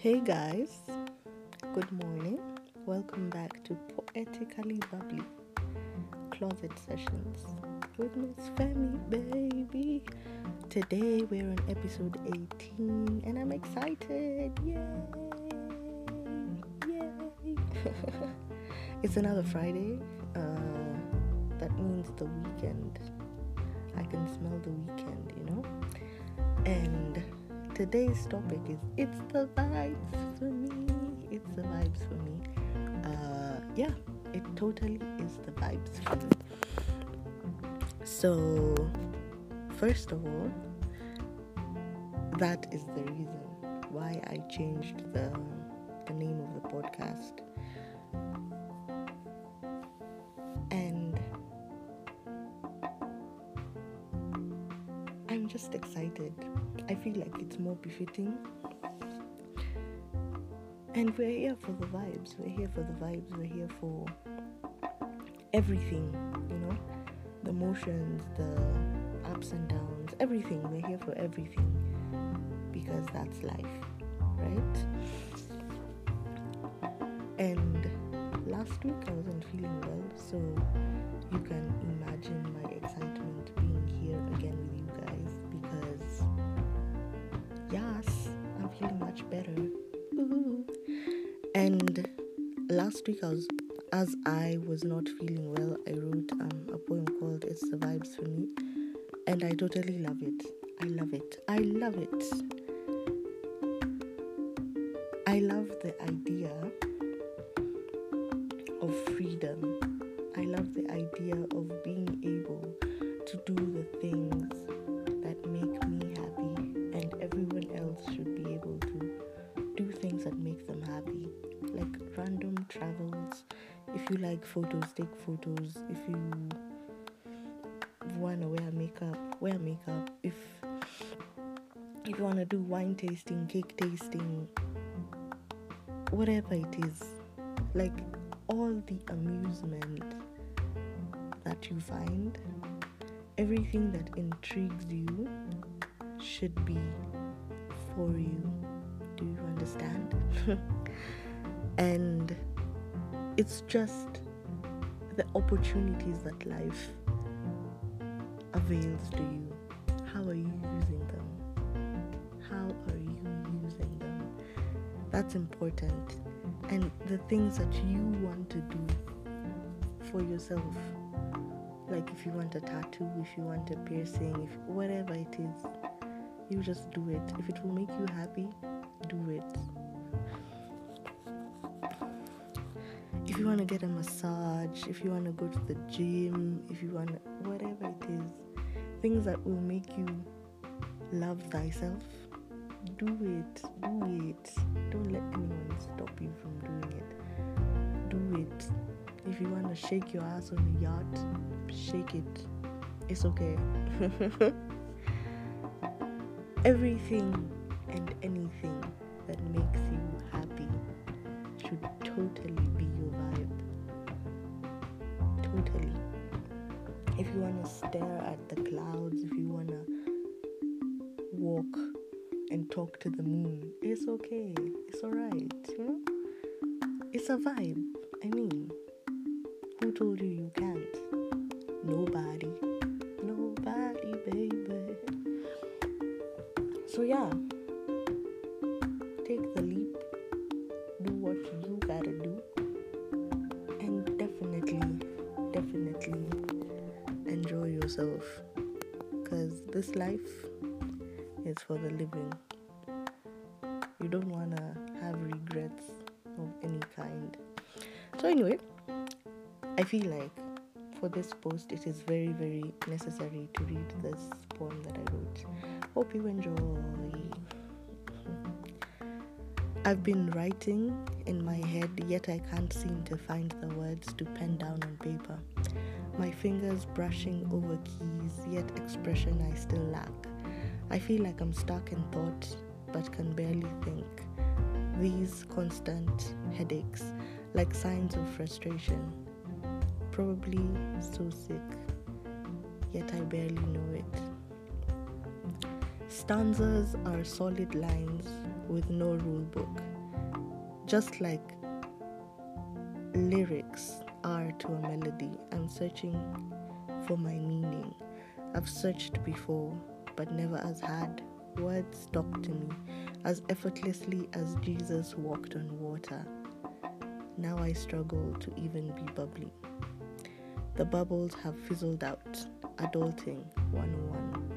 Hey guys, good morning. Welcome back to Poetically Bubbly Closet Sessions with Miss Femi, baby. Today we're on episode 18 and I'm excited. Yay! Yay! it's another Friday. Uh, that means the weekend. I can smell the weekend, you know? And today's topic is it's the vibes for me. It's the vibes for me. Uh, yeah, it totally is the vibes for me. So, first of all, that is the reason why I changed the the name of the podcast. And I'm just excited. I feel like it's more befitting. And we're here for the vibes. We're here for the vibes. We're here for everything, you know? The emotions, the ups and downs, everything. We're here for everything because that's life, right? And last week I wasn't feeling well, so you can imagine much better. And last week I was as I was not feeling well, I wrote um, a poem called It's the Vibes for Me. And I totally love it. I love it. I love it. I love the idea of freedom. I love the idea of Like photos, take photos. If you want to wear makeup, wear makeup. If if you want to do wine tasting, cake tasting, whatever it is, like all the amusement that you find, everything that intrigues you should be for you. Do you understand? and it's just the opportunities that life avails to you. How are you using them? How are you using them? That's important. And the things that you want to do for yourself. Like if you want a tattoo, if you want a piercing, if whatever it is, you just do it. If it will make you happy, do it. Want to get a massage, if you want to go to the gym, if you want whatever it is, things that will make you love thyself, do it. Do it. Don't let anyone stop you from doing it. Do it. If you want to shake your ass on a yacht, shake it. It's okay. Everything and anything that makes you happy should totally stare at the clouds, if you want to walk and talk to the moon, it's okay. It's alright, you know? It's a vibe. I mean, who told you you can't? Nobody. Nobody, baby. So, yeah, take the leap, do what you gotta do, yourself. Because this life is for the living. You don't want to have regrets of any kind. So, anyway, I feel like for this post, it is very, very necessary to read this poem that I wrote. Hope you enjoy. I've been writing in my head, yet I can't seem to find the words to pen down on paper. My fingers brushing over keys, yet expression I still lack. I feel like I'm stuck in thought, but can barely think. These constant headaches, like signs of frustration. Probably so sick, yet I barely know it. Stanzas are solid lines with no rule book. just like lyrics are to a melody, I'm searching for my meaning. I've searched before, but never as hard. words talk to me as effortlessly as Jesus walked on water. Now I struggle to even be bubbly. The bubbles have fizzled out. Adulting 101.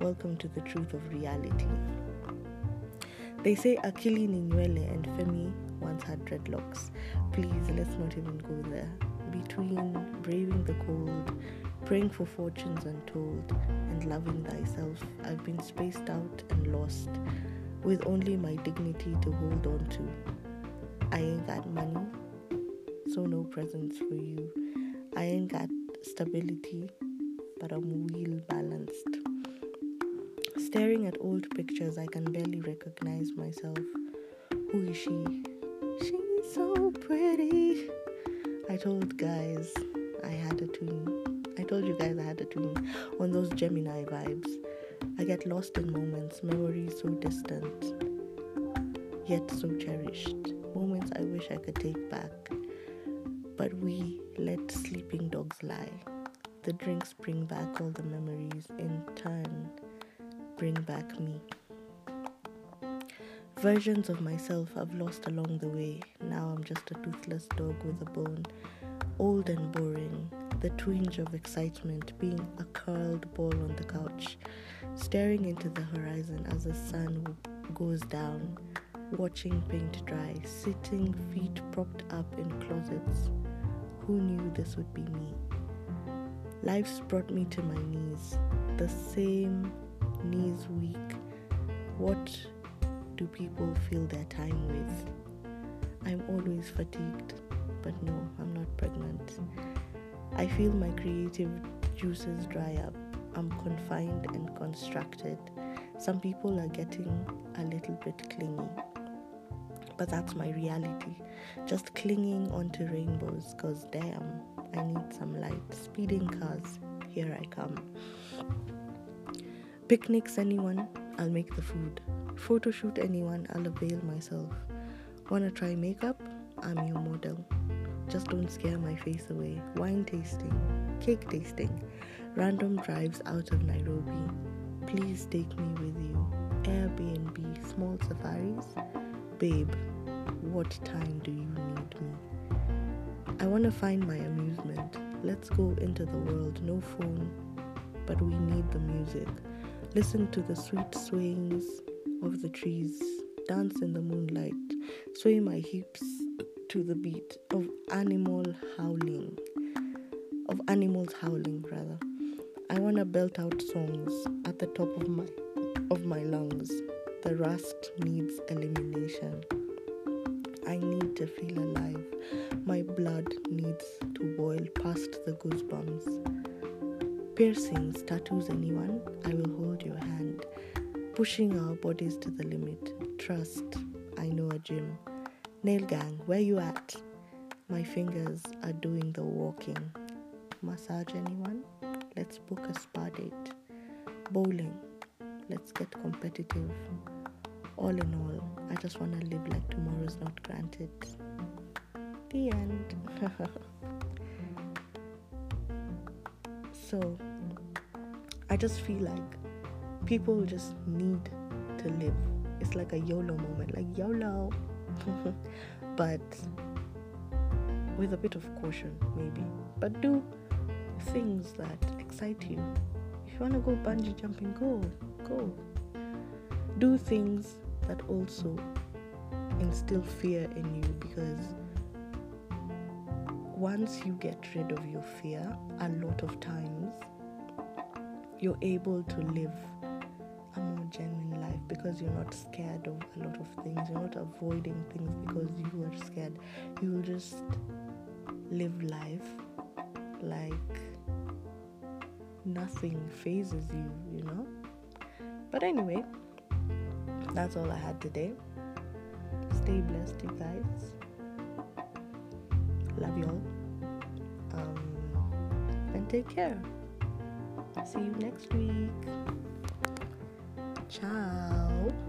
Welcome to the truth of reality. They say Akili Ninwele and Femi once had dreadlocks. Please, let's not even go there. Between braving the cold, praying for fortunes untold, and loving thyself, I've been spaced out and lost, with only my dignity to hold on to. I ain't got money, so no presents for you. I ain't got stability, but I'm well balanced. Staring at old pictures, I can barely recognize myself. Who is she? She's so. I told guys I had a twin. I told you guys I had a twin on those Gemini vibes. I get lost in moments, memories so distant, yet so cherished. Moments I wish I could take back. But we let sleeping dogs lie. The drinks bring back all the memories, in turn, bring back me. Versions of myself I've lost along the way. Now I'm just a toothless dog with a bone. Old and boring, the twinge of excitement being a curled ball on the couch, staring into the horizon as the sun goes down, watching paint dry, sitting feet propped up in closets. Who knew this would be me? Life's brought me to my knees, the same knees weak. What do people fill their time with? I'm always fatigued, but no, I'm not pregnant. I feel my creative juices dry up. I'm confined and constructed. Some people are getting a little bit clingy. But that's my reality. Just clinging onto rainbows, cause damn, I need some light. Speeding cars, here I come. Picnics, anyone? I'll make the food. Photo shoot, anyone? I'll avail myself. Wanna try makeup? I'm your model. Just don't scare my face away. Wine tasting, cake tasting, random drives out of Nairobi. Please take me with you. Airbnb, small safaris. Babe, what time do you need me? I want to find my amusement. Let's go into the world. No phone, but we need the music. Listen to the sweet swings of the trees. Dance in the moonlight. Sway my hips to the beat of animal howling. Of animals howling, rather. I want to belt out songs at the top of my of my lungs. The rust needs elimination. I need to feel alive. My blood needs to boil past the goosebumps. Piercings, tattoos, anyone? I will hold your hand. Pushing our bodies to the limit. Trust, I know a gym. Nail gang, where you at? My fingers are doing the walking. Massage, anyone? Let's book a spa date. Bowling, let's get competitive. All in all, I just want to live like tomorrow's not granted. The end. so, I just feel like people just need to live. It's like a YOLO moment, like YOLO. but with a bit of caution, maybe. But do things that excite you. If you want to go bungee jumping, go. Go. Do things that also instill fear in you because once you get rid of your fear, a lot of times you're able to live genuine life because you're not scared of a lot of things. You're not avoiding things because you are scared. You will just live life like nothing fazes you, you know? But anyway, that's all I had today. Stay blessed, you guys. Love y'all. Um, and take care. See you next week. Tchau!